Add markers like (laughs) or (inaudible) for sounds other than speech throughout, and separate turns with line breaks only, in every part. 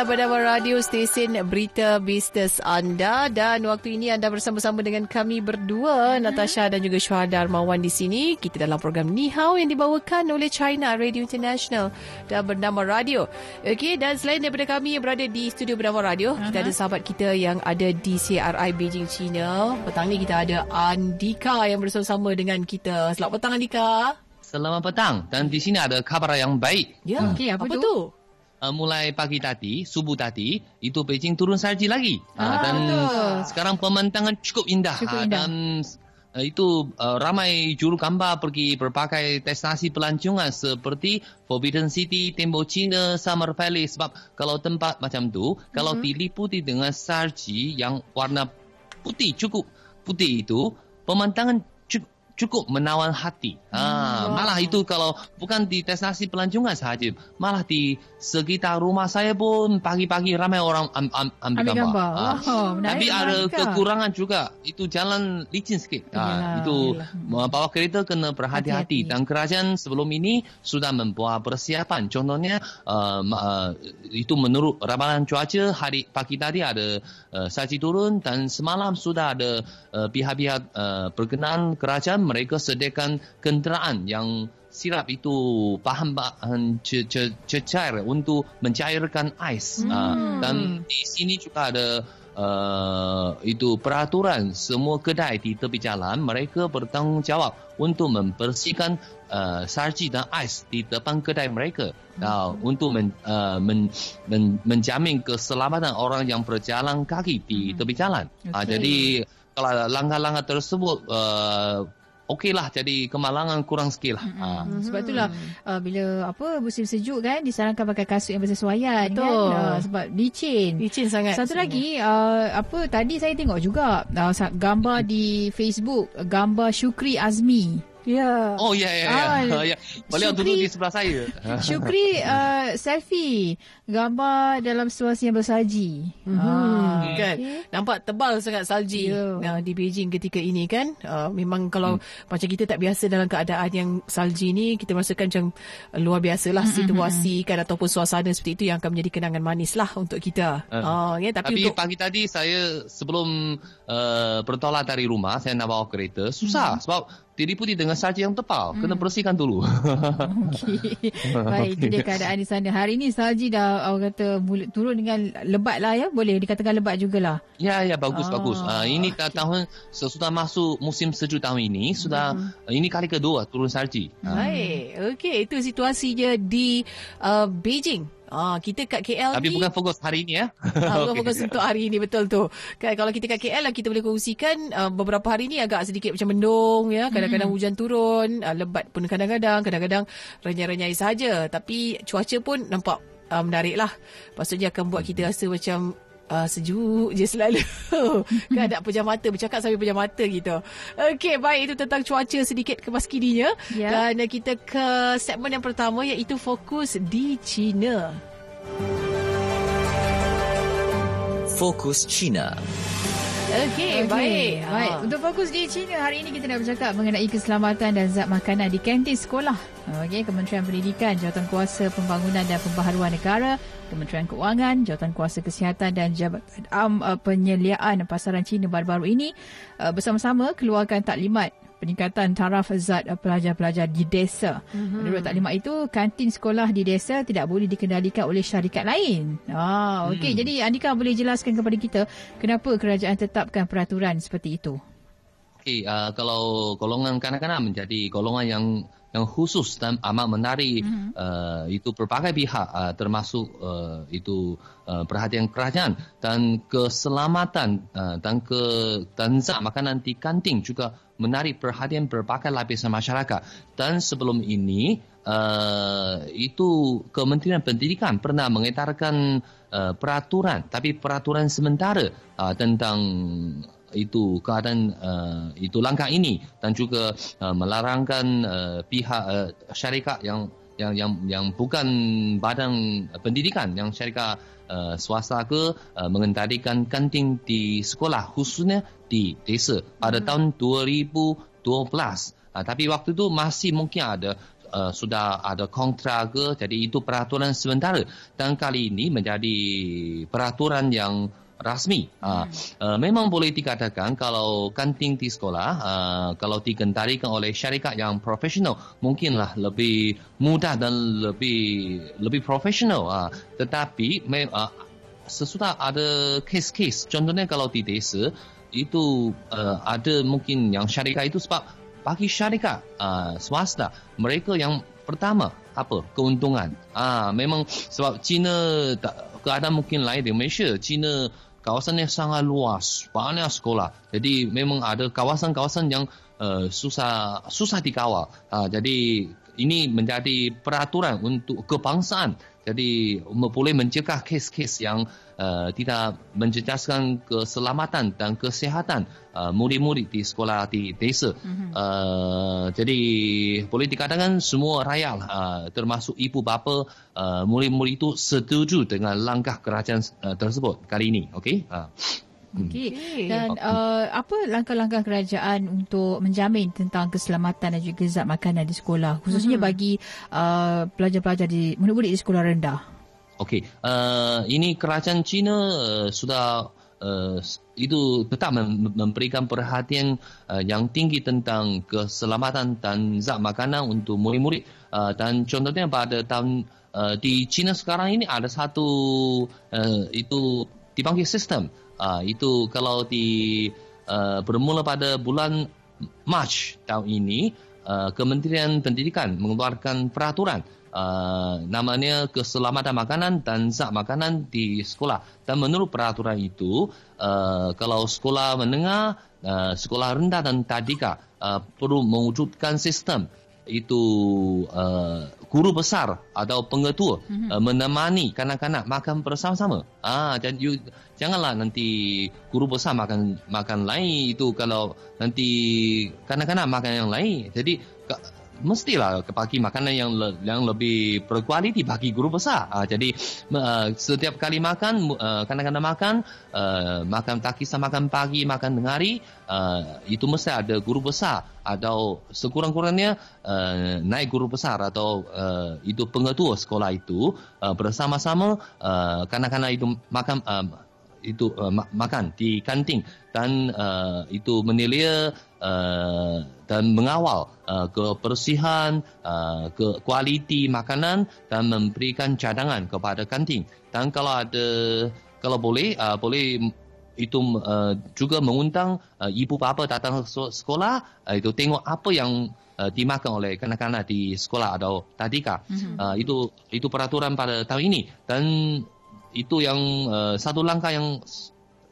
Bernama radio stesen berita bisnes anda dan waktu ini anda bersama-sama dengan kami berdua, mm-hmm. Natasha dan juga Syuhada Armawan di sini. Kita dalam program Ni Hao yang dibawakan oleh China Radio International dan bernama radio. Okey, dan selain daripada kami yang berada di studio bernama radio, uh-huh. kita ada sahabat kita yang ada di CRI Beijing, China. Petang ni kita ada Andika yang bersama-sama dengan kita. Selamat petang Andika.
Selamat petang dan di sini ada kabar yang baik.
Ya, hmm. okey, apa, apa tu? tu?
Uh, mulai pagi tadi, subuh tadi, itu Beijing turun salji lagi. Uh, ah, dan betul. sekarang pemandangan cukup indah. Cukup ah, indah. Uh, dan uh, itu uh, ramai juru gambar pergi berbagai destinasi pelancongan seperti Forbidden City, Tembo China, Summer Valley. Sebab kalau tempat macam tu, uh-huh. kalau mhm. diliputi dengan salji yang warna putih, cukup putih itu, pemandangan cukup menawan hati. Ha, wow. Malah itu kalau bukan di destinasi pelancongan sahaja, malah di sekitar rumah saya pun pagi-pagi ramai orang am, am, ambil, ambil gambar. gambar. Ha. Oh, Tapi ada kekurangan juga. Itu jalan licin sikit. Ha, itu yalah. bawa kereta kena berhati-hati. Dan kerajaan sebelum ini sudah membuat persiapan. Contohnya, uh, uh, itu menurut ramalan cuaca, hari pagi tadi ada uh, salji turun dan semalam sudah ada uh, pihak-pihak uh, berkenaan kerajaan mereka sediakan kenderaan yang sirap itu bahan bahan cecair untuk mencairkan ais hmm. uh, dan di sini juga ada uh, itu peraturan semua kedai di tepi jalan mereka bertanggungjawab untuk membersihkan uh, salji dan ais di depan kedai mereka uh, untuk men, uh, men, men, menjamin keselamatan orang yang berjalan kaki di hmm. tepi jalan okay. uh, jadi kalau langkah-langkah tersebut uh, okeylah jadi kemalangan kurang sikit lah.
Mm-hmm. Ha. Sebab itulah uh, bila apa musim sejuk kan disarankan pakai kasut yang bersesuaian kan uh, sebab licin.
Licin sangat.
Satu sebenarnya. lagi uh, apa tadi saya tengok juga uh, gambar di Facebook gambar Syukri Azmi.
Ya. Oh ya ya ya. Ah, (laughs) ya. Boleh duduk di sebelah saya. (laughs)
Syukri uh, selfie gambar dalam situasi yang bersalji.
Mm-hmm. Ah, kan. Okay. Nampak tebal sangat salji yeah. uh, di Beijing ketika ini kan. Uh, memang kalau hmm. macam kita tak biasa dalam keadaan yang salji ni kita merasakan macam luar biasalah mm-hmm. situasi kan ataupun suasana seperti itu yang akan menjadi kenangan manis lah untuk kita. Uh.
Uh, ya tapi, tapi untuk pagi tadi saya sebelum uh, bertolak dari rumah saya nak bawa kereta susah hmm. sebab diliputi dengan salji yang tebal. Hmm. Kena bersihkan dulu. (laughs)
Okey. Baik, itu dia (laughs) keadaan di sana. Hari ini salji dah orang kata turun dengan lebat lah ya. Boleh dikatakan lebat jugalah.
Ya, ya. Bagus, oh. bagus. Uh, ini okay. tahun sesudah masuk musim sejuk tahun ini. Sudah hmm. uh, ini kali kedua turun salji.
Baik. Okey, itu situasinya di uh, Beijing. Ah, kita kat KL
Tapi ni. bukan fokus hari ini ya.
Ah, bukan (laughs) okay. fokus untuk hari ini betul tu. Kan kalau kita kat KL lah kita boleh kongsikan uh, beberapa hari ni agak sedikit macam mendung ya. Kadang-kadang hmm. hujan turun, uh, lebat pun kadang-kadang, kadang-kadang renyai-renyai saja. Tapi cuaca pun nampak uh, menarik lah. Maksudnya akan buat kita rasa macam uh, sejuk je selalu. (laughs) kan ada pejam mata, bercakap sambil pejam mata gitu. Okey, baik itu tentang cuaca sedikit kemas kininya. Yeah. Dan kita ke segmen yang pertama iaitu fokus di China.
Fokus China.
Okey, okay, baik. baik. Ha. Untuk fokus di China, hari ini kita nak bercakap mengenai keselamatan dan zat makanan di kantin sekolah. Okey, Kementerian Pendidikan, Jawatan Kuasa Pembangunan dan Pembaharuan Negara, Kementerian Keuangan, Jawatan Kuasa Kesihatan dan Jabatan um, uh, Penyeliaan Pasaran China baru-baru ini uh, bersama-sama keluarkan taklimat peningkatan taraf zat pelajar-pelajar di desa. Mm-hmm. Menurut taklimat itu, kantin sekolah di desa tidak boleh dikendalikan oleh syarikat lain. Ah, okey. Mm. Jadi Andika boleh jelaskan kepada kita kenapa kerajaan tetapkan peraturan seperti itu?
Okey, uh, kalau golongan kanak-kanak menjadi golongan yang yang khusus dan amat menarik mm-hmm. uh, itu berbagai pihak uh, termasuk uh, itu uh, perhatian kerajaan dan keselamatan uh, dan ke dan zat makanan di kantin juga menarik perhatian berbagai lapisan masyarakat dan sebelum ini uh, itu Kementerian Pendidikan pernah mengedarkan uh, peraturan tapi peraturan sementara uh, tentang itu keadaan uh, itu langkah ini dan juga uh, melarangkan uh, pihak uh, syarikat yang yang yang yang bukan badan pendidikan yang syarikat uh, swasta ke uh, mengendalikan kantin di sekolah khususnya di desa pada hmm. tahun 2012 uh, tapi waktu itu masih mungkin ada uh, sudah ada kontrak ke jadi itu peraturan sementara dan kali ini menjadi peraturan yang rasmi. Hmm. Uh, memang boleh dikatakan kalau kantin di sekolah uh, kalau dikendalikan oleh syarikat yang profesional mungkinlah lebih mudah dan lebih lebih profesional. Uh, tetapi uh, sesudah ada kes-kes contohnya kalau di desa itu uh, ada mungkin yang syarikat itu sebab bagi syarikat uh, swasta mereka yang pertama apa keuntungan ah uh, memang sebab China tak, keadaan mungkin lain di Malaysia China kawasan yang sangat luas, banyak sekolah. Jadi memang ada kawasan-kawasan yang uh, susah susah dikawal. Uh, jadi ini menjadi peraturan untuk kebangsaan. Jadi boleh mencegah kes-kes yang uh, tidak menjejaskan keselamatan dan kesihatan uh, murid-murid di sekolah di desa. Mm-hmm. Uh, jadi boleh dikatakan semua rakyat uh, termasuk ibu bapa uh, murid-murid itu setuju dengan langkah kerajaan uh, tersebut kali ini. Okey. Uh.
Okey. Dan uh, apa langkah-langkah kerajaan untuk menjamin tentang keselamatan dan juga zat makanan di sekolah khususnya uh-huh. bagi uh, pelajar-pelajar di murid-murid di sekolah rendah?
Okey. Uh, ini kerajaan China uh, sudah uh, itu tetap mem- memberikan perhatian uh, yang tinggi tentang keselamatan dan zat makanan untuk murid-murid uh, dan contohnya pada tahun uh, di China sekarang ini ada satu uh, itu dipanggil sistem Uh, itu kalau di uh, bermula pada bulan Mac tahun ini, uh, Kementerian Pendidikan mengeluarkan peraturan uh, namanya keselamatan makanan dan zat makanan di sekolah. Dan menurut peraturan itu, uh, kalau sekolah menengah, uh, sekolah rendah dan tadika uh, perlu mewujudkan sistem itu uh, guru besar atau pengetua mm-hmm. uh, menemani kanak-kanak makan bersama-sama. Ah, dan you, janganlah nanti guru besar makan makan lain itu kalau nanti kanak-kanak makan yang lain. Jadi mestilah bagi makanan yang le, yang lebih berkualiti bagi guru besar. Uh, jadi uh, setiap kali makan uh, kadang-kadang makan uh, makan tak kisah makan pagi makan tengah hari uh, itu mesti ada guru besar atau sekurang-kurangnya uh, naik guru besar atau uh, itu pengetua sekolah itu uh, bersama-sama uh, kanak-kanak itu makan uh, itu uh, makan di kantin dan uh, itu menilai uh, dan mengawal uh, kebersihan, uh, ke kualiti makanan dan memberikan cadangan kepada kantin. Dan kalau ada kalau boleh uh, boleh itu uh, juga mengundang uh, ibu bapa datang ke sekolah uh, itu tengok apa yang uh, dimakan oleh kanak-kanak di sekolah atau tadika. Mm-hmm. Uh, itu itu peraturan pada tahun ini dan itu yang uh, satu langkah yang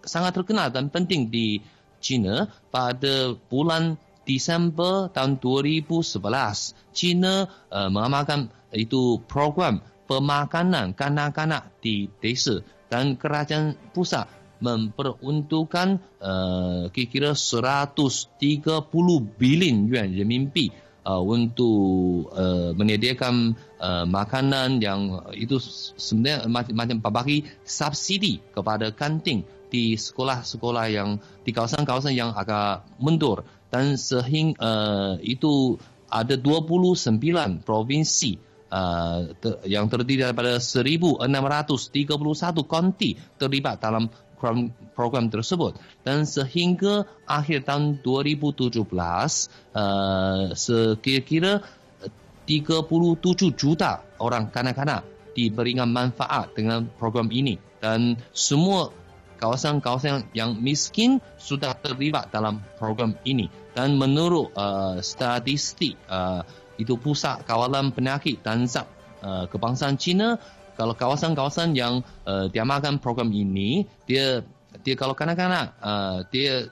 sangat terkenal dan penting di China pada bulan Disember tahun 2011 China uh, mengamalkan itu program pemakanan kanak-kanak di desa dan kerajaan pusat memperuntukkan uh, kira-kira 130 bilion yuan renminbi uh, untuk uh, menyediakan uh, makanan yang itu sebenarnya macam bagi subsidi kepada kantin di sekolah-sekolah yang di kawasan-kawasan yang agak mundur dan sehingga uh, itu ada 29 provinsi uh, ter, yang terdiri daripada 1631 konti terlibat dalam program, program tersebut. Dan sehingga akhir tahun 2017 uh, sekira-kira 37 juta orang kanak-kanak diberikan manfaat dengan program ini. Dan semua kawasan-kawasan yang miskin sudah terlibat dalam program ini. Dan menurut uh, statistik uh, itu pusat kawalan penyakit dan zat uh, kebangsaan China kalau kawasan-kawasan yang uh, diamalkan program ini dia dia kalau kanak-kanak uh, dia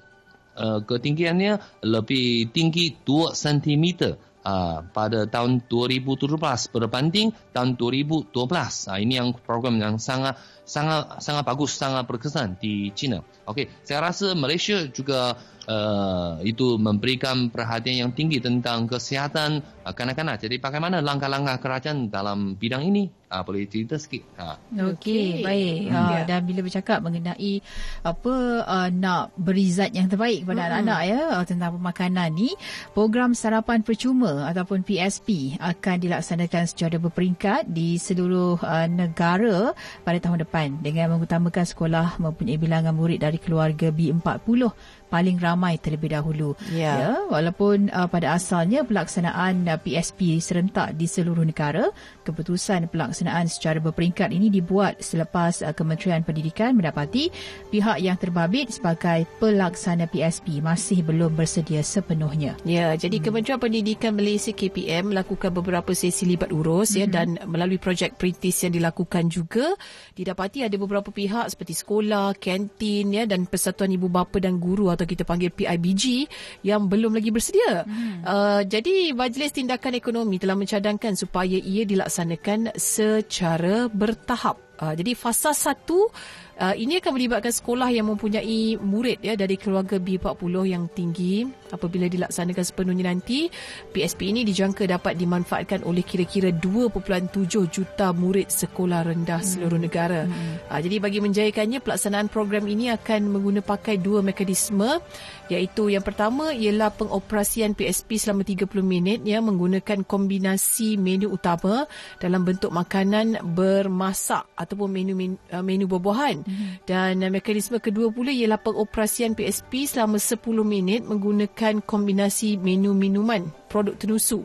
uh, ketinggiannya lebih tinggi 2 cm uh, pada tahun 2017 berbanding tahun 2012. Uh, ini yang program yang sangat sangat sangat bagus, sangat berkesan di China. Okey, saya rasa Malaysia juga uh, itu memberikan perhatian yang tinggi tentang kesihatan uh, kanak-kanak. Jadi bagaimana langkah-langkah kerajaan dalam bidang ini? Uh, boleh cerita sikit.
Ha. Okey, okay. baik. Hmm. Uh, dan bila bercakap mengenai apa uh, nak beri zat yang terbaik kepada hmm. anak-anak ya uh, tentang pemakanan ni, program sarapan percuma ataupun PSP akan dilaksanakan secara berperingkat di seluruh uh, negara pada tahun depan dengan mengutamakan sekolah mempunyai bilangan murid dari keluarga B40 paling ramai terlebih dahulu. Yeah. Ya, walaupun uh, pada asalnya pelaksanaan uh, PSP serentak di seluruh negara, keputusan pelaksanaan secara berperingkat ini dibuat selepas uh, Kementerian Pendidikan mendapati pihak yang terbabit sebagai pelaksana PSP masih belum bersedia sepenuhnya.
Ya, jadi hmm. Kementerian Pendidikan Malaysia KPM melakukan beberapa sesi libat urus ya, hmm. ya dan melalui projek perintis yang dilakukan juga didapati ada beberapa pihak seperti sekolah, kantin ya dan persatuan ibu bapa dan guru atau kita panggil PIBG yang belum lagi bersedia. Hmm. Uh, jadi Majlis Tindakan Ekonomi telah mencadangkan supaya ia dilaksanakan secara bertahap. Uh, jadi fasa satu Uh, ini akan melibatkan sekolah yang mempunyai murid ya dari keluarga B40 yang tinggi. Apabila dilaksanakan sepenuhnya nanti, PSP ini dijangka dapat dimanfaatkan oleh kira-kira 2.7 juta murid sekolah rendah hmm. seluruh negara. Hmm. Uh, jadi bagi menjayakannya, pelaksanaan program ini akan mengguna pakai dua mekanisme iaitu yang pertama ialah pengoperasian PSP selama 30 minit ya menggunakan kombinasi menu utama dalam bentuk makanan bermasak ataupun menu menu, uh, menu buah-buahan mm-hmm. dan uh, mekanisme kedua pula ialah pengoperasian PSP selama 10 minit menggunakan kombinasi menu minuman produk tenusu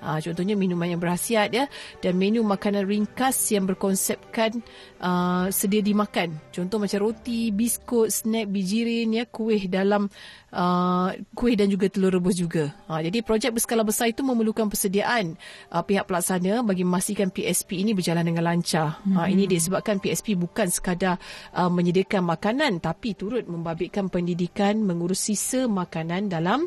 Uh, contohnya minuman yang berhasiat ya dan menu makanan ringkas yang berkonsepkan uh, sedia dimakan. Contoh macam roti, biskut, snack, bijirin ya, kuih dalam uh, kuih dan juga telur rebus juga. Uh, jadi projek berskala besar itu memerlukan persediaan uh, pihak pelaksana bagi memastikan PSP ini berjalan dengan lancar. Hmm. Uh, ini disebabkan PSP bukan sekadar uh, menyediakan makanan tapi turut membabitkan pendidikan mengurus sisa makanan dalam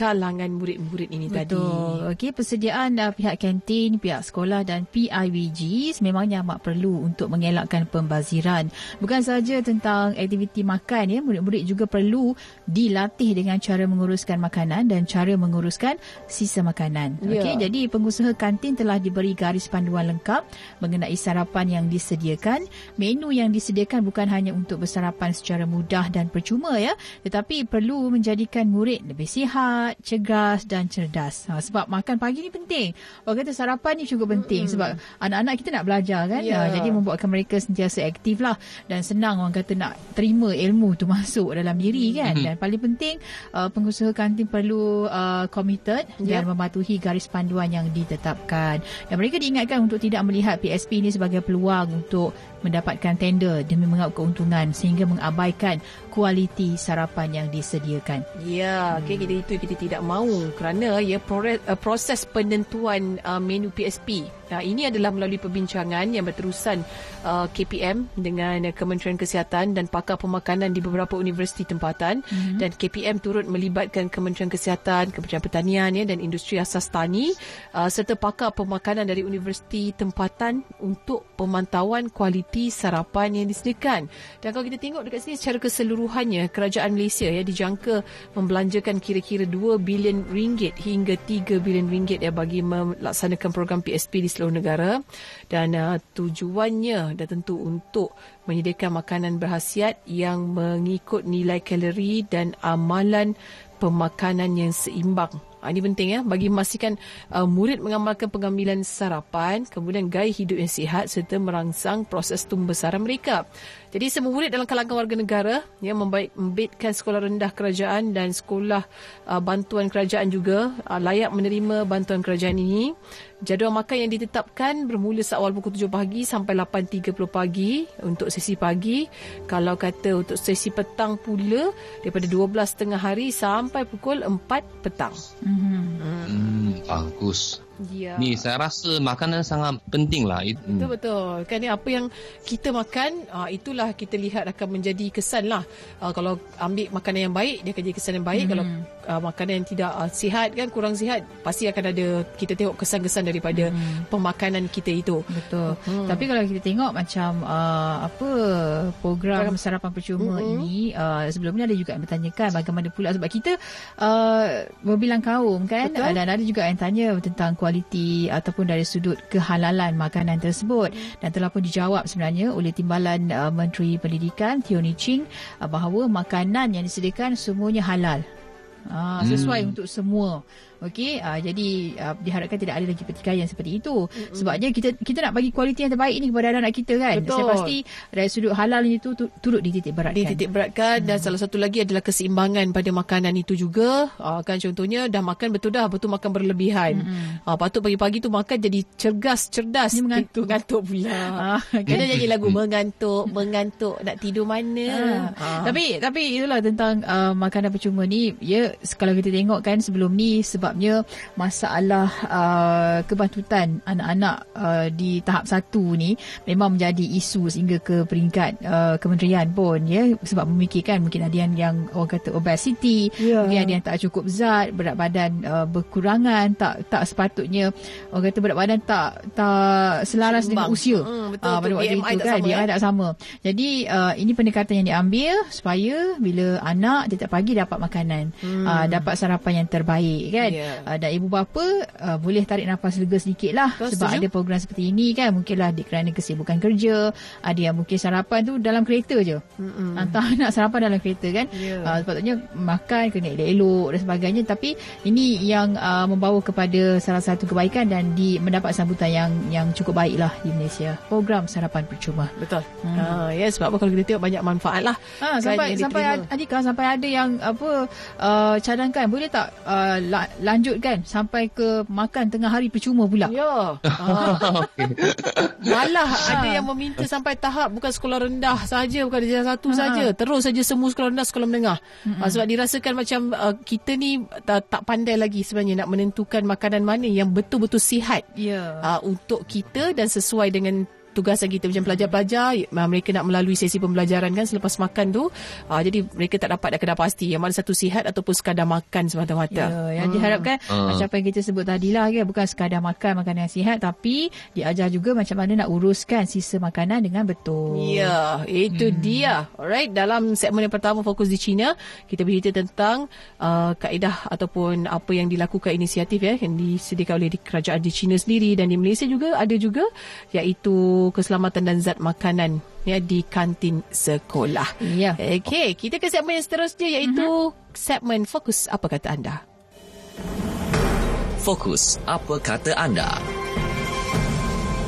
kalangan murid-murid ini
Betul.
tadi.
Betul. Okey, persediaan uh, pihak kantin, pihak sekolah dan PIVG sememangnya amat perlu untuk mengelakkan pembaziran. Bukan sahaja tentang aktiviti makan ya, murid-murid juga perlu dilatih dengan cara menguruskan makanan dan cara menguruskan sisa makanan. Ya. Okey, jadi pengusaha kantin telah diberi garis panduan lengkap mengenai sarapan yang disediakan. Menu yang disediakan bukan hanya untuk bersarapan secara mudah dan percuma ya, tetapi perlu menjadikan murid lebih sihat cergas dan cerdas. Ha, sebab makan pagi ni penting. Orang kata sarapan ni cukup penting hmm. sebab anak-anak kita nak belajar kan. Yeah. Ha, jadi membuatkan mereka sentiasa aktif lah dan senang orang kata nak terima ilmu tu masuk dalam diri kan. Hmm. Dan paling penting uh, pengusaha kantin perlu uh, committed yeah. dan mematuhi garis panduan yang ditetapkan. Dan mereka diingatkan untuk tidak melihat PSP ini sebagai peluang untuk mendapatkan tender demi mengaup keuntungan sehingga mengabaikan kualiti sarapan yang disediakan.
Ya, okay, hmm. kita itu kita tidak mahu kerana ya uh, proses penentuan uh, menu PSP. Nah, ini adalah melalui perbincangan yang berterusan uh, KPM dengan Kementerian Kesihatan dan pakar pemakanan di beberapa universiti tempatan hmm. dan KPM turut melibatkan Kementerian Kesihatan, Kementerian Pertanian ya dan industri asas tani uh, serta pakar pemakanan dari universiti tempatan untuk pemantauan kualiti sarapan yang disediakan. Dan kalau kita tengok dekat sini secara keseluruhan keseluruhannya kerajaan Malaysia ya dijangka membelanjakan kira-kira 2 bilion ringgit hingga 3 bilion ringgit ya bagi melaksanakan program PSP di seluruh negara dan uh, tujuannya dan tentu untuk menyediakan makanan berhasiat yang mengikut nilai kalori dan amalan pemakanan yang seimbang ini penting ya bagi memastikan uh, murid mengamalkan pengambilan sarapan, kemudian gaya hidup yang sihat serta merangsang proses tumbesaran mereka. Jadi semua murid dalam kalangan warga negara yang membaik membitkan sekolah rendah kerajaan dan sekolah uh, bantuan kerajaan juga uh, layak menerima bantuan kerajaan ini. Jadual makan yang ditetapkan bermula seawal pukul 7 pagi sampai 8.30 pagi untuk sesi pagi. Kalau kata untuk sesi petang pula daripada 12 tengah hari sampai pukul 4 petang.
Mm-hmm. Hmm, bagus. Ya. Ni saya rasa makanan sangat penting lah.
Betul betul. Kan ni apa yang kita makan, uh, itulah kita lihat akan menjadi kesan lah. Uh, kalau ambil makanan yang baik, dia akan jadi kesan yang baik. Hmm. Kalau uh, makanan yang tidak uh, sihat kan, kurang sihat, pasti akan ada kita tengok kesan-kesan daripada hmm. pemakanan kita itu.
Betul. Hmm. Tapi kalau kita tengok macam uh, apa program sarapan percuma hmm. ini, uh, sebelum ni ada juga yang bertanyakan bagaimana pula sebab kita uh, berbilang kaum kan Betul. dan ada juga yang tanya tentang kualiti ataupun dari sudut kehalalan makanan tersebut dan telah pun dijawab sebenarnya oleh Timbalan uh, Menteri Pendidikan Tioni Ching uh, bahawa makanan yang disediakan semuanya halal. Uh, sesuai hmm. untuk semua. Okey, uh, jadi uh, diharapkan tidak ada lagi pertikaian seperti itu. Mm-hmm. Sebabnya kita kita nak bagi kualiti yang terbaik ni kepada anak-anak kita kan. Betul. Saya pasti dari sudut halal itu tu, turut dititik beratkan.
Dititik beratkan mm. dan salah satu lagi adalah keseimbangan pada makanan itu juga. Uh, kan contohnya dah makan betul dah betul makan berlebihan. Mm-hmm. Uh, patut pagi-pagi tu makan jadi cergas, cerdas.
Ini mengantuk.
Mengantuk pula. (laughs) Uh, kan jadi lagu mengantuk, mengantuk nak tidur mana. Uh,
uh. Tapi tapi itulah tentang uh, makanan percuma ni ya kalau kita tengok kan sebelum ni sebab sebabnya masalah uh, kebantutan anak-anak uh, di tahap satu ni memang menjadi isu sehingga ke peringkat uh, kementerian pun ya sebab memikirkan mungkin ada yang, yang orang kata obesity yeah. mungkin ada yang tak cukup zat berat badan uh, berkurangan tak tak sepatutnya orang kata berat badan tak tak selaras Sembang. dengan usia hmm, betul, uh, pada waktu BMI itu kan dia ya? tak sama jadi uh, ini pendekatan yang diambil supaya bila anak dia tak pagi dapat makanan hmm. uh, dapat sarapan yang terbaik kan yeah yeah. uh, dan ibu bapa uh, boleh tarik nafas lega sedikit lah Terus sebab setuju? ada program seperti ini kan mungkinlah di kerana kesibukan kerja ada yang mungkin sarapan tu dalam kereta je mm-hmm. entah nak sarapan dalam kereta kan yeah. uh, sepatutnya makan kena elok-elok dan sebagainya tapi ini yang uh, membawa kepada salah satu kebaikan dan di mendapat sambutan yang yang cukup baik lah di Malaysia program sarapan percuma
betul hmm. uh, ya yeah, sebab apa kalau kita tengok banyak manfaat lah
ha, sampai sampai Adika sampai ada yang apa uh, cadangkan boleh tak uh, la, lanjutkan sampai ke makan tengah hari percuma pula.
Ya. Ah. (laughs) Malah ada yang meminta sampai tahap bukan sekolah rendah saja, bukan darjah satu ha. saja. Terus saja semua sekolah rendah, sekolah menengah. Ha. Sebab dirasakan macam uh, kita ni tak, tak pandai lagi sebenarnya nak menentukan makanan mana yang betul-betul sihat.
Ya.
Uh, untuk kita dan sesuai dengan tugasan kita macam pelajar-pelajar mereka nak melalui sesi pembelajaran kan selepas makan tu uh, jadi mereka tak dapat nak kena pasti yang mana satu sihat ataupun sekadar makan semata-mata
ya, yang hmm. diharapkan uh. macam apa yang kita sebut tadi lah kan bukan sekadar makan makanan yang sihat tapi diajar juga macam mana nak uruskan sisa makanan dengan betul
ya itu hmm. dia alright dalam segmen yang pertama fokus di China kita bercerita tentang uh, kaedah ataupun apa yang dilakukan inisiatif ya yang disediakan oleh kerajaan di China sendiri dan di Malaysia juga ada juga iaitu keselamatan dan zat makanan ya di kantin sekolah.
Ya.
Okey, kita ke segmen yang seterusnya iaitu uh-huh. segmen fokus apa kata anda.
Fokus apa kata anda.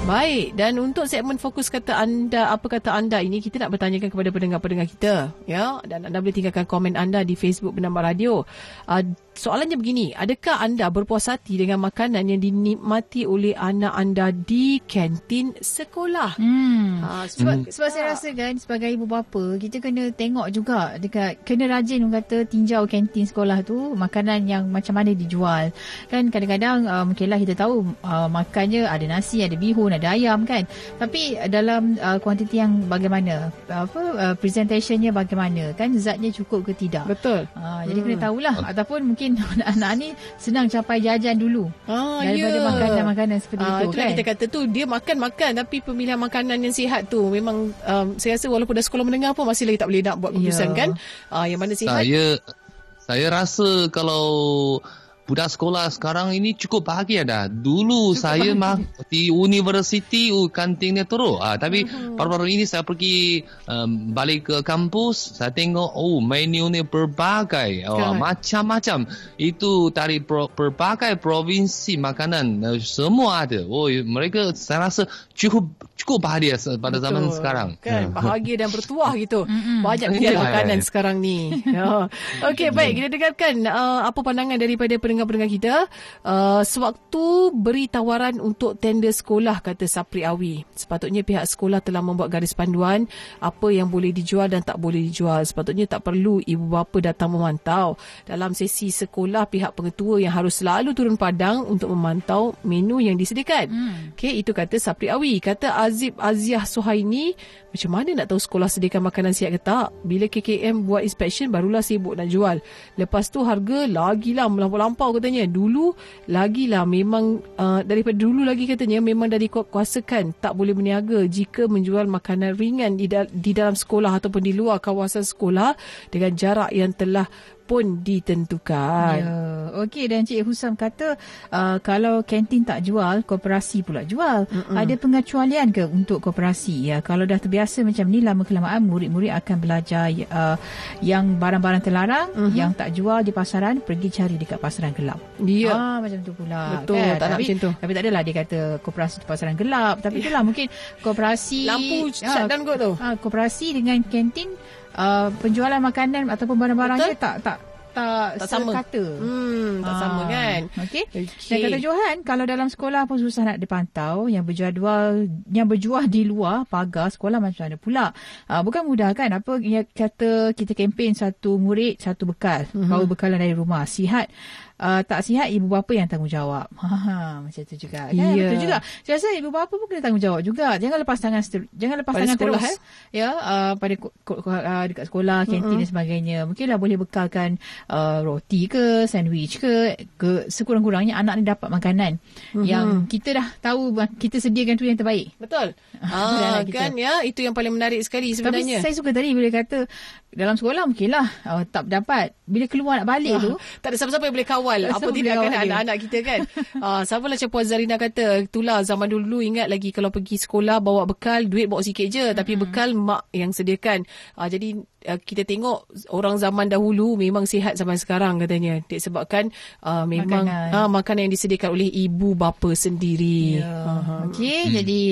Baik, dan untuk segmen fokus kata anda, apa kata anda ini, kita nak bertanyakan kepada pendengar-pendengar kita. ya Dan anda boleh tinggalkan komen anda di Facebook Bernama Radio. Uh, soalannya begini, adakah anda berpuas hati dengan makanan yang dinikmati oleh anak anda di kantin sekolah?
Hmm. Ha, sebab, hmm. sebab saya rasa kan, sebagai ibu bapa, kita kena tengok juga, dekat kena rajin orang kata tinjau kantin sekolah tu, makanan yang macam mana dijual. Kan kadang-kadang, uh, mungkinlah kita tahu, uh, makannya ada nasi, ada bihun, ada ayam kan tapi dalam uh, kuantiti yang bagaimana apa uh, presentationnya bagaimana kan zatnya cukup ke tidak
betul
uh, jadi hmm. kena tahulah ataupun mungkin (laughs) anak-anak ni senang capai jajan dulu
ah,
daripada yeah. makanan-makanan seperti uh, itu
kan kita kata tu dia makan-makan tapi pemilihan makanan yang sihat tu memang um, saya rasa walaupun dah sekolah menengah pun masih lagi tak boleh nak buat keputusan yeah. kan uh, yang mana sihat
saya saya rasa kalau budak sekolah sekarang ini cukup bahagia dah. Dulu cukup saya mah di universiti uh, kantinnya teruk. Ah, tapi uh-huh. baru-baru ini saya pergi um, balik ke kampus, saya tengok oh menu ni berbagai, oh, macam-macam. Itu dari pro, berbagai provinsi makanan uh, semua ada. Oh mereka saya rasa cukup cukup bahagia pada Betul. zaman sekarang.
Kan, bahagia dan bertuah gitu. (laughs) Banyak pilihan (laughs) yeah. makanan sekarang ni. Ya. (laughs) Okey, baik. Kita dengarkan uh, apa pandangan daripada pendengar-pendengar kita. Uh, sewaktu beri tawaran untuk tender sekolah, kata Sapri Awi. Sepatutnya pihak sekolah telah membuat garis panduan apa yang boleh dijual dan tak boleh dijual. Sepatutnya tak perlu ibu bapa datang memantau. Dalam sesi sekolah, pihak pengetua yang harus selalu turun padang untuk memantau menu yang disediakan. Hmm. Okey, itu kata Sapri Awi. Kata Azib Aziah Suhaini, macam mana nak tahu sekolah sediakan makanan sihat ke tak? Bila KKM buat inspection, barulah sibuk nak jual. Lepas tu harga lagilah melampau-lampau katanya. Dulu lagilah memang, uh, daripada dulu lagi katanya, memang dah dikuasakan tak boleh berniaga jika menjual makanan ringan di, da- di dalam sekolah ataupun di luar kawasan sekolah dengan jarak yang telah pun ditentukan. Ya.
Okey dan Cik Husam kata uh, kalau kantin tak jual, koperasi pula jual. Mm-mm. Ada pengecualian ke untuk koperasi? Ya, kalau dah terbiasa macam ni lama kelamaan murid-murid akan belajar uh, yang barang-barang terlarang mm-hmm. yang tak jual di pasaran pergi cari dekat pasaran gelap.
Ya.
Ah macam tu pula.
Betul, kan? tak
tapi,
nak macam tu.
Tapi tak adalah dia kata koperasi di pasaran gelap, tapi itulah mungkin koperasi
lampu uh, shutdown kot tu.
Uh, koperasi dengan kantin uh, penjualan makanan ataupun barang-barangnya tak tak tak, tak sama kata.
Hmm, tak ha. sama kan.
Okey. Okay. Dan kata Johan, kalau dalam sekolah pun susah nak dipantau, yang berjadual yang berjual di luar pagar sekolah macam mana pula? Uh, bukan mudah kan? Apa yang kata kita kempen satu murid satu bekal, mm-hmm. bawa bekalan dari rumah. Sihat uh, tak sihat ibu bapa yang tanggungjawab. (laughs) Ha, macam tu juga kan. Yeah. Betul juga. Saya rasa ibu bapa pun kena tanggungjawab juga. Jangan lepas tangan jangan lepas pada tangan sekolah, terus. Eh? Ya, uh, pada uh, dekat sekolah, kantin mm-hmm. dan sebagainya. Mungkinlah boleh bekalkan uh, roti ke, sandwich ke, ke sekurang-kurangnya anak ni dapat makanan mm-hmm. yang kita dah tahu kita sediakan tu yang terbaik.
Betul. (laughs) ah, kan ya, itu yang paling menarik sekali sebenarnya.
Tapi saya suka tadi bila kata dalam sekolah mungkinlah uh, tak dapat. Bila keluar nak balik ah, tu,
tak ada siapa-siapa yang boleh kawal apa tidak kan anak-anak kita kan. (laughs) uh, sama lah macam Puan Zarina kata, itulah zaman dulu ingat lagi kalau pergi sekolah bawa bekal, duit bawa sikit je tapi hmm. bekal mak yang sediakan. Uh, jadi uh, kita tengok orang zaman dahulu memang sihat zaman sekarang katanya. Disebabkan uh, memang makanan. Uh, makanan yang disediakan oleh ibu bapa sendiri.
Ya. Uh-huh. Okey, hmm. jadi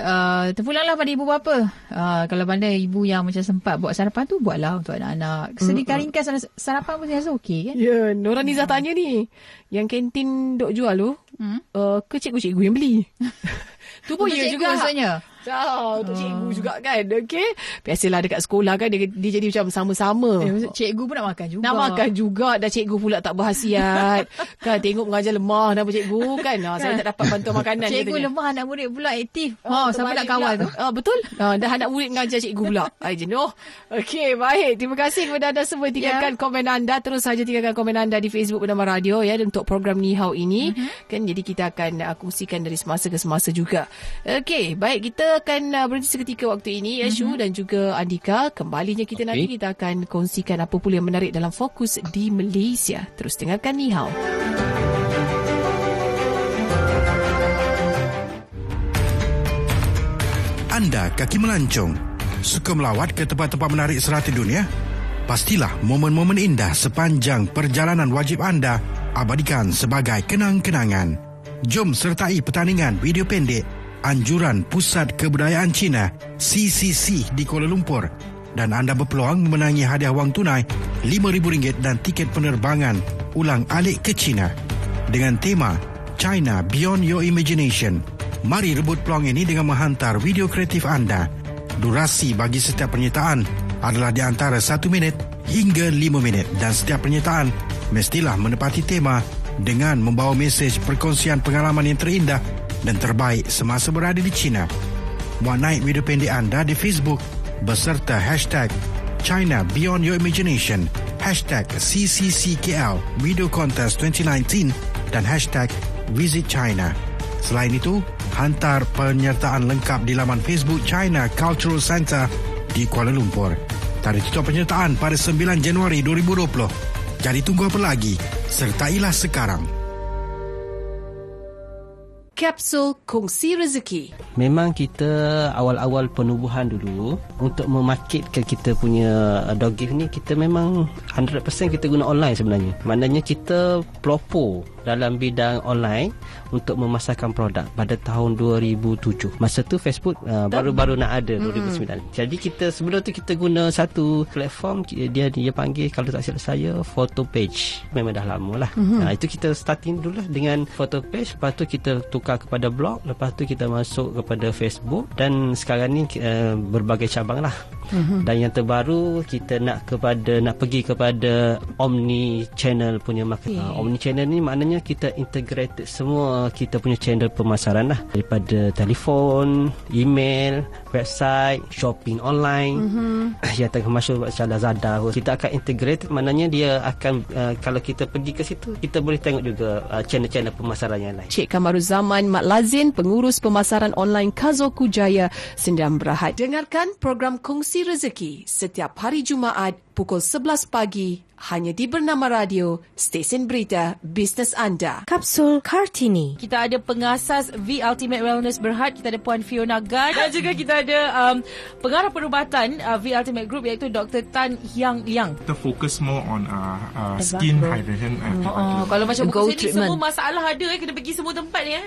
uh, terpulanglah pada ibu bapa. Uh, kalau mana ibu yang macam sempat buat sarapan tu buatlah untuk anak-anak. Sedikit hmm. ringkas sarapan pun saya rasa okey kan?
Ya, yeah, Nora Nizah hmm. tanya ni. Yang kantin dok jual tu, hmm? uh, ke cikgu-cikgu yang beli? (laughs) tu pun ya juga.
Maksudnya?
Tak, untuk uh. cikgu juga kan. Okey. Biasalah dekat sekolah kan dia, dia jadi macam sama-sama.
Eh, cikgu pun nak makan juga.
Nak makan juga. Dah cikgu pula tak berhasiat. (laughs) kan tengok mengajar lemah nama cikgu kan. Ha, saya tak dapat bantuan makanan.
Cikgu katanya. lemah anak murid pula aktif. Ha, oh, siapa nak kawal tu?
Ha, betul. Ha, dah anak murid mengajar cikgu pula. (laughs) Ay, jenuh. Okey, baik. Terima kasih kepada anda semua. Tinggalkan yeah. komen anda. Terus saja tinggalkan komen anda di Facebook Bernama Radio ya untuk program Ni Hao ini. Mm-hmm. Kan jadi kita akan uh, kongsikan dari semasa ke semasa juga. Okey, baik. Kita akan uh, berhenti seketika waktu ini Yashu mm-hmm. dan juga Andika. Kembalinya kita okay. nanti kita akan kongsikan apa pula yang menarik dalam fokus di Malaysia. Terus dengarkan Ni Hao.
Anda kaki melancong suka melawat ke tempat-tempat menarik serata dunia? Pastilah momen-momen indah sepanjang perjalanan wajib anda abadikan sebagai kenang-kenangan. Jom sertai pertandingan video pendek Anjuran Pusat Kebudayaan Cina CCC di Kuala Lumpur dan anda berpeluang memenangi hadiah wang tunai RM5,000 dan tiket penerbangan ulang alik ke China dengan tema China Beyond Your Imagination. Mari rebut peluang ini dengan menghantar video kreatif anda. Durasi bagi setiap penyertaan adalah di antara 1 minit hingga 5 minit dan setiap penyertaan mestilah menepati tema dengan membawa mesej perkongsian pengalaman yang terindah dan terbaik semasa berada di China. Muat naik video pendek anda di Facebook beserta hashtag China Beyond Your Imagination, hashtag CCCKL Video Contest 2019 dan hashtag Visit China. Selain itu, hantar penyertaan lengkap di laman Facebook China Cultural Center di Kuala Lumpur. Tarikh tutup penyertaan pada 9 Januari 2020. Jadi tunggu apa lagi? Sertailah sekarang
kapsul kongsi rezeki.
Memang kita awal-awal penubuhan dulu untuk memarketkan kita punya dog gift ni kita memang 100% kita guna online sebenarnya. Maknanya kita pelopor dalam bidang online untuk memasarkan produk pada tahun 2007. Masa tu Facebook uh, baru-baru nak ada 2009. Hmm. Jadi kita sebelum tu kita guna satu platform dia dia panggil kalau tak silap saya photo page. Memang dah lama lah. Hmm. Nah, itu kita starting dulu lah dengan photo page lepas tu kita tukar kepada blog lepas tu kita masuk kepada Facebook dan sekarang ni uh, berbagai cabang lah. Mm-hmm. Dan yang terbaru kita nak kepada nak pergi kepada omni channel punya market. Yeah. Uh, omni channel ni maknanya kita integrated semua kita punya channel pemasaran lah daripada telefon, email, website, shopping online. Mm-hmm. (coughs) Yang tengah masuk macam Lazada kita akan integrate maknanya dia akan uh, kalau kita pergi ke situ kita boleh tengok juga uh, channel-channel pemasaran yang lain.
Cik Kamaruzaman Mat Lazin pengurus pemasaran online Kazoku Jaya Sendam Berhad. Dengarkan program kongsi Rezeki setiap hari Jumaat pukul 11 pagi hanya di Bernama Radio, stesen berita bisnes anda.
Kapsul Kartini.
Kita ada pengasas V Ultimate Wellness Berhad, kita ada Puan Fiona Gan dan juga kita ada um, pengarah perubatan uh, V Ultimate Group iaitu Dr. Tan Hyang Liang.
Kita fokus more on uh, uh, skin hydration and
oh, oh, Kalau macam buku sini semua masalah ada eh, kena pergi semua tempat ni eh.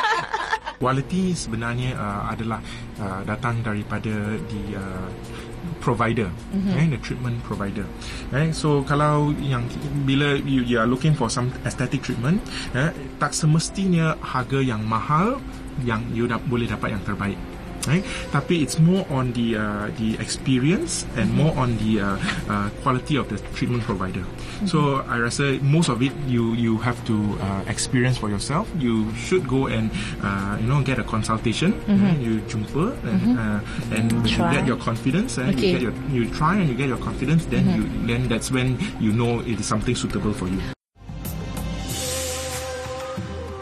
(laughs)
Quality sebenarnya uh, adalah uh, datang daripada di uh, provider mm-hmm. eh, the treatment provider eh, so kalau yang bila you, you are looking for some aesthetic treatment eh, tak semestinya harga yang mahal yang you da- boleh dapat yang terbaik right? Tapi it's more on the uh, the experience and mm-hmm. more on the uh, uh, quality of the treatment provider. Mm-hmm. So I rasa most of it you you have to uh, experience for yourself. You should go and uh, you know get a consultation. Mm-hmm. Right? You jumpa and mm-hmm. uh, and you get your confidence, uh, okay. you get your you try and you get your confidence. Then mm-hmm. you then that's when you know it is something suitable for you.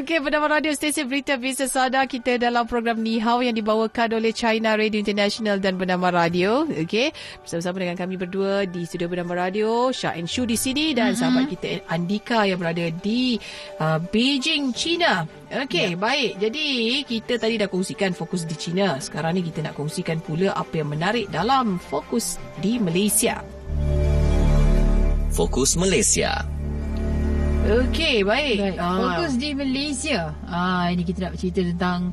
Okey, bernama radio stesen berita Bisnes Sada kita dalam program Ni Hao yang dibawakan oleh China Radio International dan bernama radio. Okey, bersama-sama dengan kami berdua di studio bernama radio, Syah and Shu di sini dan mm-hmm. sahabat kita Andika yang berada di uh, Beijing, China. Okey, yeah. baik. Jadi, kita tadi dah kongsikan fokus di China. Sekarang ni kita nak kongsikan pula apa yang menarik dalam fokus di Malaysia.
Fokus Malaysia.
Okey, baik. baik.
Ah. Fokus di Malaysia. Ah, ini kita nak cerita tentang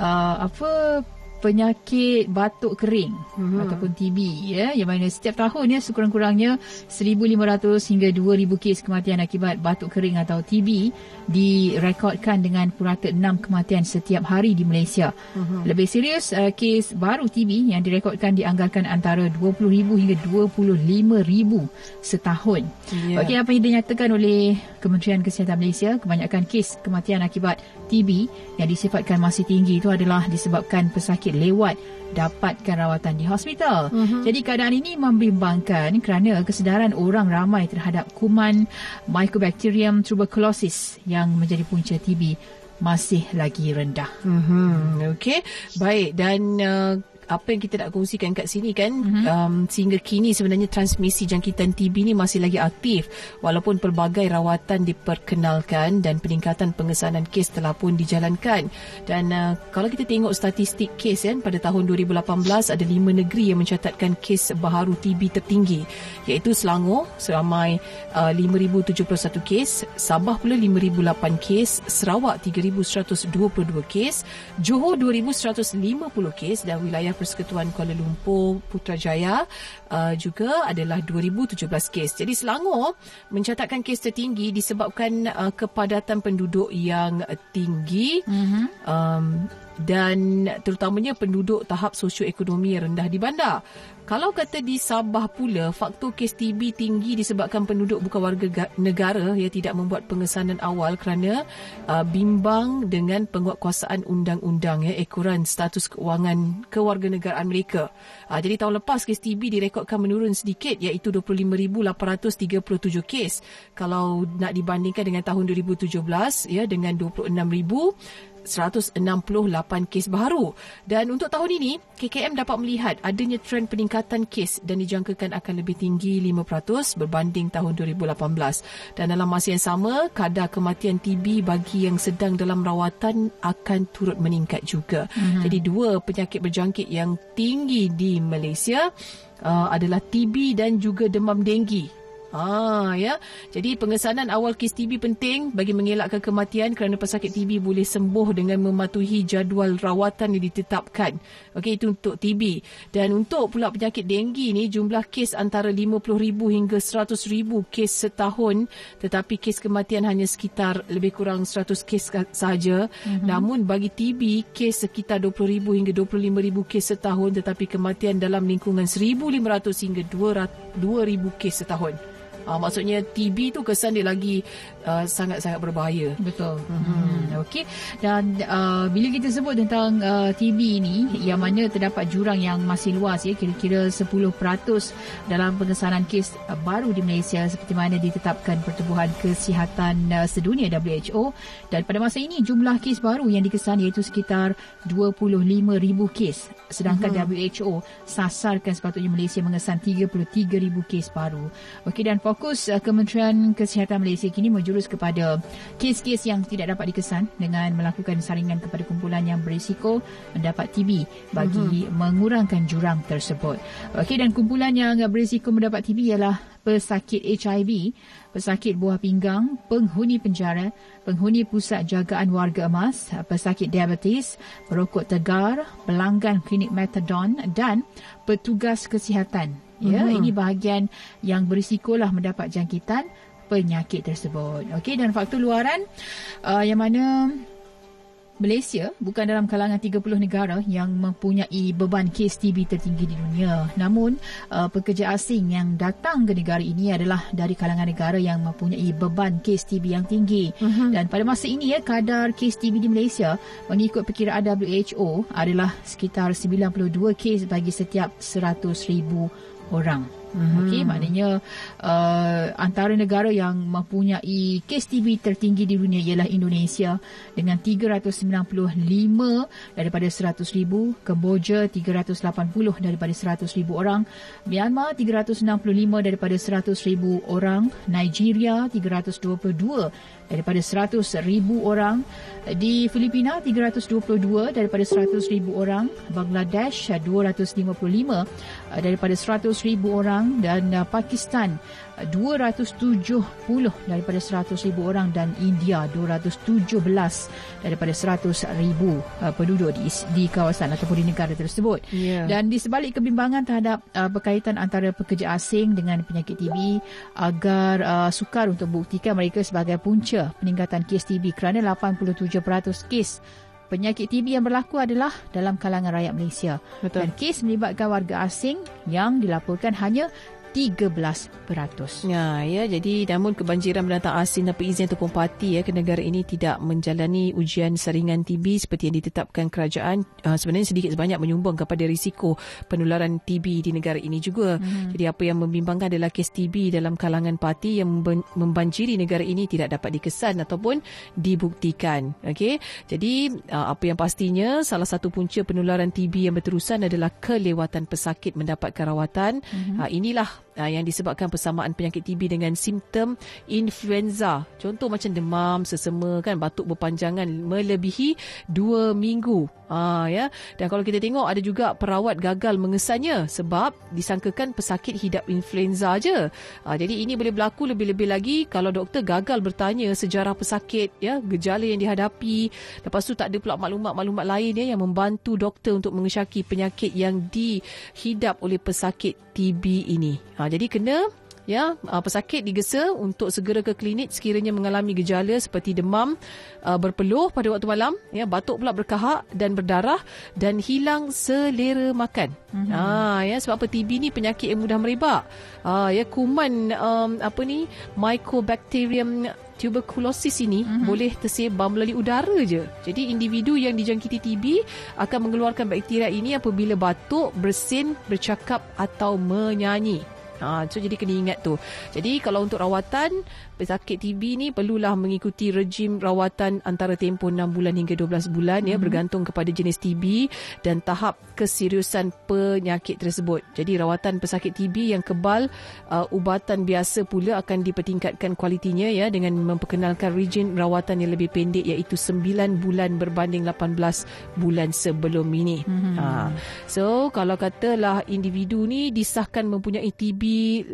uh, apa penyakit batuk kering mm-hmm. ataupun TB ya yang mana setiap tahun ya sekurang-kurangnya 1500 hingga 2000 kes kematian akibat batuk kering atau TB direkodkan dengan purata 6 kematian setiap hari di Malaysia. Mm-hmm. Lebih serius uh, kes baru TB yang direkodkan dianggarkan antara 20000 hingga 25000 setahun. Yeah. Okey apa yang dinyatakan oleh Kementerian Kesihatan Malaysia kebanyakan kes kematian akibat TB yang disifatkan masih tinggi itu adalah disebabkan pesakit lewat dapatkan rawatan di hospital. Uh-huh. Jadi keadaan ini membimbangkan kerana kesedaran orang ramai terhadap kuman Mycobacterium tuberculosis yang menjadi punca TB masih lagi rendah.
Uh-huh. Okey, baik dan uh, apa yang kita nak kongsikan kat sini kan mm-hmm. um, sehingga kini sebenarnya transmisi jangkitan TB ni masih lagi aktif walaupun pelbagai rawatan diperkenalkan dan peningkatan pengesanan kes telah pun dijalankan dan uh, kalau kita tengok statistik kes kan pada tahun 2018 ada lima negeri yang mencatatkan kes baharu TB tertinggi iaitu Selangor seramai uh, 5071 kes Sabah pula 5008 kes Sarawak 3122 kes Johor 2150 kes dan wilayah Persekutuan Kuala Lumpur Putrajaya uh, juga adalah 2017 kes. Jadi Selangor mencatatkan kes tertinggi disebabkan uh, kepadatan penduduk yang tinggi. Mm-hmm. Um, dan terutamanya penduduk tahap sosioekonomi rendah di bandar. Kalau kata di Sabah pula, faktor kes TB tinggi disebabkan penduduk bukan warga negara yang tidak membuat pengesanan awal kerana uh, bimbang dengan penguatkuasaan undang-undang ya, ekoran status keuangan kewarganegaraan mereka. Uh, jadi tahun lepas kes TB direkodkan menurun sedikit iaitu 25,837 kes. Kalau nak dibandingkan dengan tahun 2017 ya dengan 26,000 168 kes baru. Dan untuk tahun ini, KKM dapat melihat adanya trend peningkatan kes dan dijangkakan akan lebih tinggi 5% berbanding tahun 2018. Dan dalam masa yang sama, kadar kematian TB bagi yang sedang dalam rawatan akan turut meningkat juga. Mm-hmm. Jadi dua penyakit berjangkit yang tinggi di Malaysia uh, adalah TB dan juga demam denggi. Ah ya. Jadi pengesanan awal kes TB penting bagi mengelakkan kematian kerana pesakit TB boleh sembuh dengan mematuhi jadual rawatan yang ditetapkan. Okey itu untuk TB. Dan untuk pula penyakit denggi ni jumlah kes antara 50,000 hingga 100,000 kes setahun tetapi kes kematian hanya sekitar lebih kurang 100 kes sahaja. Mm-hmm. Namun bagi TB kes sekitar 20,000 hingga 25,000 kes setahun tetapi kematian dalam lingkungan 1,500 hingga 2,000 kes setahun. Uh, maksudnya TB tu kesan dia lagi uh, sangat-sangat berbahaya.
Betul. Mm-hmm. Okey. Dan uh, bila kita sebut tentang uh, TB ini yang mana terdapat jurang yang masih luas ya kira-kira 10% dalam pengesanan kes uh, baru di Malaysia seperti mana ditetapkan Pertubuhan Kesihatan uh, Sedunia WHO dan pada masa ini jumlah kes baru yang dikesan iaitu sekitar 25,000 kes sedangkan mm-hmm. WHO sasarkan sepatutnya Malaysia mengesan 33,000 kes baru. Okey dan fokus uh, Kementerian Kesihatan Malaysia kini menjurus kepada kes-kes yang tidak dapat dikesan dengan melakukan saringan kepada kumpulan yang berisiko mendapat TB bagi uh-huh. mengurangkan jurang tersebut. Okey dan kumpulan yang berisiko mendapat TB ialah pesakit HIV, pesakit buah pinggang, penghuni penjara, penghuni pusat jagaan warga emas, pesakit diabetes, perokok tegar, pelanggan klinik metadon dan petugas kesihatan Ya, mm-hmm. ini bahagian yang berisikolah mendapat jangkitan penyakit tersebut. Okey dan faktor luaran uh, yang mana Malaysia bukan dalam kalangan 30 negara yang mempunyai beban kes TB tertinggi di dunia. Namun, uh, pekerja asing yang datang ke negara ini adalah dari kalangan negara yang mempunyai beban kes TB yang tinggi. Uh-huh. Dan pada masa ini, ya, kadar kes TB di Malaysia mengikut perkiraan WHO adalah sekitar 92 kes bagi setiap 100,000 orang. Mm-hmm. Okey, maknanya uh, antara negara yang mempunyai kes TB tertinggi di dunia ialah Indonesia dengan 395 daripada 100,000, Kemboja 380 daripada 100,000 orang, Myanmar 365 daripada 100,000 orang, Nigeria 322 daripada 100,000 orang, di Filipina 322 daripada 100,000 orang, Bangladesh 255 daripada 100,000 orang dan uh, Pakistan 270 daripada 100,000 orang dan India 217 daripada 100,000 uh, penduduk di, di kawasan ataupun di negara tersebut. Yeah. Dan di sebalik kebimbangan terhadap uh, berkaitan antara pekerja asing dengan penyakit TB agar uh, sukar untuk buktikan mereka sebagai punca peningkatan kes TB kerana 87% kes penyakit TB yang berlaku adalah dalam kalangan rakyat Malaysia. Betul. Dan kes melibatkan warga asing yang dilaporkan hanya 13%.
Ya, ya, jadi namun kebanjiran pendatang asing tanpa izin ataupun parti ya ke negara ini tidak menjalani ujian saringan TB seperti yang ditetapkan kerajaan uh, sebenarnya sedikit sebanyak menyumbang kepada risiko penularan TB di negara ini juga. Hmm. Jadi apa yang membimbangkan adalah kes TB dalam kalangan parti yang membanjiri negara ini tidak dapat dikesan ataupun dibuktikan. Okey. Jadi uh, apa yang pastinya salah satu punca penularan TB yang berterusan adalah kelewatan pesakit mendapatkan rawatan. Hmm. Uh, inilah uh, yang disebabkan persamaan penyakit TB dengan simptom influenza. Contoh macam demam, sesema kan, batuk berpanjangan melebihi 2 minggu. Ah ya. Dan kalau kita tengok ada juga perawat gagal mengesannya sebab disangkakan pesakit hidap influenza aja. Ah, jadi ini boleh berlaku lebih-lebih lagi kalau doktor gagal bertanya sejarah pesakit ya, gejala yang dihadapi. Lepas tu tak ada pula maklumat-maklumat lain ya yang membantu doktor untuk mengesyaki penyakit yang dihidap oleh pesakit TB ini. Ha, jadi kena ya uh, pesakit digesa untuk segera ke klinik sekiranya mengalami gejala seperti demam uh, berpeluh pada waktu malam ya batuk pula berkahak dan berdarah dan hilang selera makan mm-hmm. uh, ya sebab apa TB ni penyakit yang mudah merebak uh, ya kuman um, apa ni mycobacterium tuberculosis ini mm-hmm. boleh tersebar melalui udara je. Jadi individu yang dijangkiti TB akan mengeluarkan bakteria ini apabila batuk, bersin, bercakap atau menyanyi. Ha, so jadi kena ingat tu. Jadi kalau untuk rawatan pesakit TB ni perlulah mengikuti rejim rawatan antara tempoh 6 bulan hingga 12 bulan mm-hmm. ya mhm. bergantung kepada jenis TB dan tahap keseriusan penyakit tersebut. Jadi rawatan pesakit TB yang kebal uh, ubatan biasa pula akan dipertingkatkan kualitinya ya dengan memperkenalkan rejim rawatan yang lebih pendek iaitu 9 bulan berbanding 18 bulan sebelum ini. Mm-hmm. Ha. So kalau katalah individu ni disahkan mempunyai TB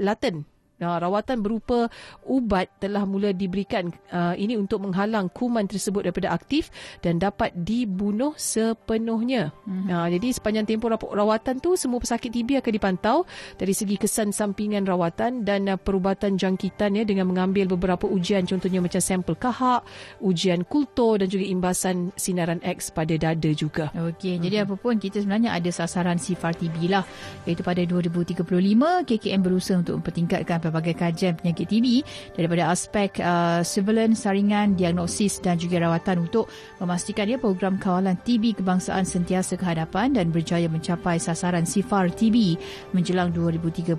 laten Uh, rawatan berupa ubat telah mula diberikan uh, ini untuk menghalang kuman tersebut daripada aktif dan dapat dibunuh sepenuhnya. Mm-hmm. Uh, jadi sepanjang tempoh rawatan tu semua pesakit TB akan dipantau dari segi kesan sampingan rawatan dan uh, perubatan jangkitan ya dengan mengambil beberapa ujian contohnya macam sampel kahak, ujian kultur dan juga imbasan sinaran X pada dada juga.
Okey, mm-hmm. jadi apapun kita sebenarnya ada sasaran sifar TB lah iaitu pada 2035 KKM berusaha untuk mempertingkatkan pelbagai kajian penyakit TB daripada aspek uh, surveillance, saringan, diagnosis dan juga rawatan untuk memastikan dia program kawalan TB kebangsaan sentiasa ke hadapan dan berjaya mencapai sasaran sifar TB menjelang 2035.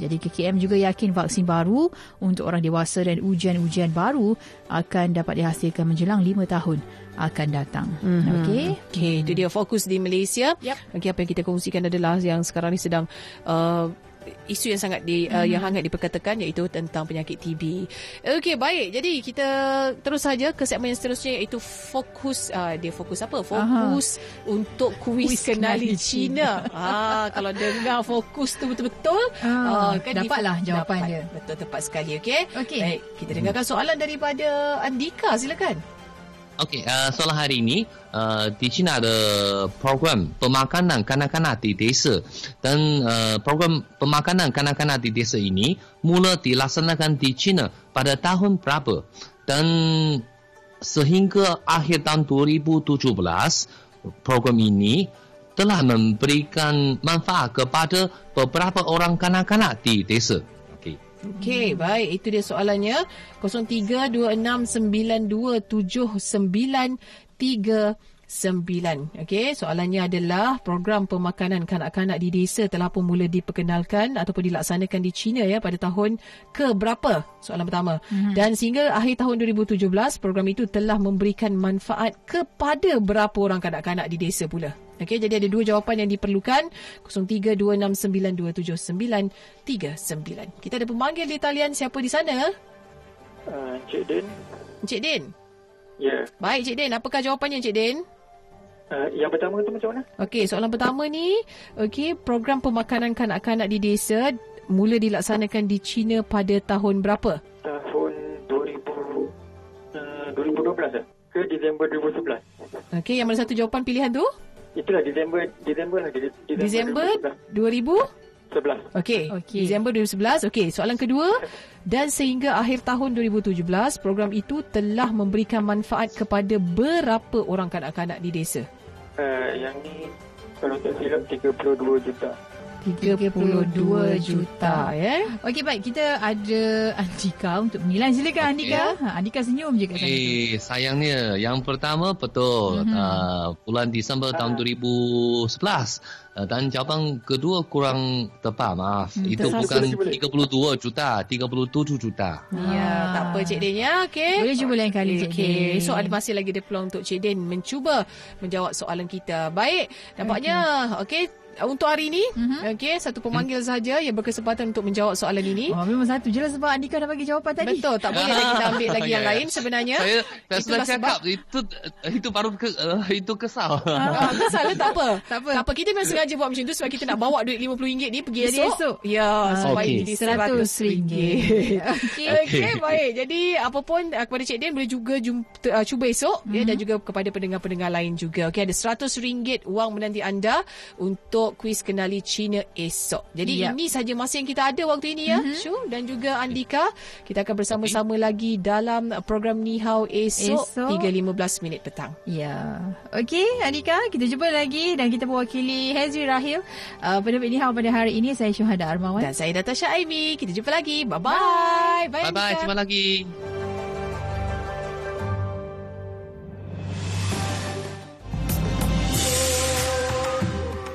Jadi KKM juga yakin vaksin baru untuk orang dewasa dan ujian-ujian baru akan dapat dihasilkan menjelang 5 tahun akan datang. Mm-hmm. Okey.
Okey, itu dia fokus di Malaysia. Yep. Okey, apa yang kita kongsikan adalah yang sekarang ni sedang uh, isu yang sangat di uh, yang hangat diperkatakan iaitu tentang penyakit TB. Okey, baik. Jadi kita terus saja ke segmen yang seterusnya iaitu fokus uh, dia fokus apa? Fokus Aha. untuk kuis, kenali, kenali Cina. ah, kalau dengar fokus tu betul-betul
ah, uh, kan dapatlah jawapan dapat. dia.
Betul tepat sekali, okey? Okay. Baik, kita dengarkan soalan daripada Andika, silakan.
Okey, uh, soalan hari ini uh, di China ada program pemakanan kanak-kanak di desa dan uh, program pemakanan kanak-kanak di desa ini mula dilaksanakan di China pada tahun berapa dan sehingga akhir tahun 2017 program ini telah memberikan manfaat kepada beberapa orang kanak-kanak di desa.
Okey, hmm. baik. Itu dia soalannya. 0326927939. Okey, soalannya adalah program pemakanan kanak-kanak di desa telah pun mula diperkenalkan ataupun dilaksanakan di China ya pada tahun ke berapa? Soalan pertama. Mm-hmm. Dan sehingga akhir tahun 2017, program itu telah memberikan manfaat kepada berapa orang kanak-kanak di desa pula? Okey, jadi ada dua jawapan yang diperlukan. 0326927939. Kita ada pemanggil di talian siapa di sana?
Uh, Cik Din.
Cik Din.
Ya. Yeah.
Baik Cik Din, apakah jawapannya Cik Din?
Uh, yang pertama tu macam mana?
Okey, soalan pertama ni, okey, program pemakanan kanak-kanak di desa mula dilaksanakan di China pada tahun berapa?
Tahun 2000 uh, 2012 eh? ke Disember 2011.
Okey, yang mana satu jawapan pilihan tu?
Itulah Disember Disember lah
Disember, Disember 2011. 11. Okey. Okay. Disember 2011. Okey, soalan kedua dan sehingga akhir tahun 2017 program itu telah memberikan manfaat kepada berapa orang kanak-kanak di desa?
Uh, yang ni kalau tak silap 32 juta.
32 juta ya.
Okey baik kita ada Andika untuk menilai silakan okay. Andika. Ha Andika senyum je kat sana.
Eh sayangnya yang pertama betul mm-hmm. uh, bulan Disember tahun 2011 uh, dan jawapan kedua kurang tepat maaf. Hmm, Itu bukan 32 juta, 37 juta.
Ya, ah. tak apa Cik Din ya. Okey.
Boleh cuba lain kali Cik Din.
So ada masih lagi ada peluang untuk Cik Din mencuba menjawab soalan kita. Baik. Nampaknya okey okay untuk hari ini mm-hmm. okey satu pemanggil mm. saja yang berkesempatan untuk menjawab soalan ini
oh memang satu jelas sebab Andika dah bagi jawapan tadi
betul tak boleh lagi kita ambil lagi (laughs) yang lain sebenarnya
saya saya sudah cakap sebab... itu itu baru ke, uh, itu kesal
uh, (laughs) kesal tak apa (laughs) tak apa tak apa kita memang sengaja buat macam tu sebab kita nak bawa duit RM50 ni pergi jadi esok, esok. ya uh, supaya okay. jadi RM100 okey okey baik jadi apapun uh, kepada Cik Din boleh juga jumpa, uh, cuba esok mm-hmm. ya dan mhm. juga kepada pendengar-pendengar lain juga okey ada RM100 wang menanti anda untuk untuk kuis kenali Cina esok. Jadi yep. ini saja masa yang kita ada waktu ini ya, mm-hmm. Shu dan juga Andika. Kita akan bersama-sama okay. lagi dalam program Ni Hao esok, esok. 3.15 minit petang.
Ya. Okey Andika, kita jumpa lagi dan kita mewakili Hezri Rahil uh, pada Ni Hao pada hari ini. Saya Syuhada Armawan.
Dan saya Natasha Aimi. Kita jumpa lagi. Bye-bye.
Bye-bye. Bye-bye. Jumpa lagi.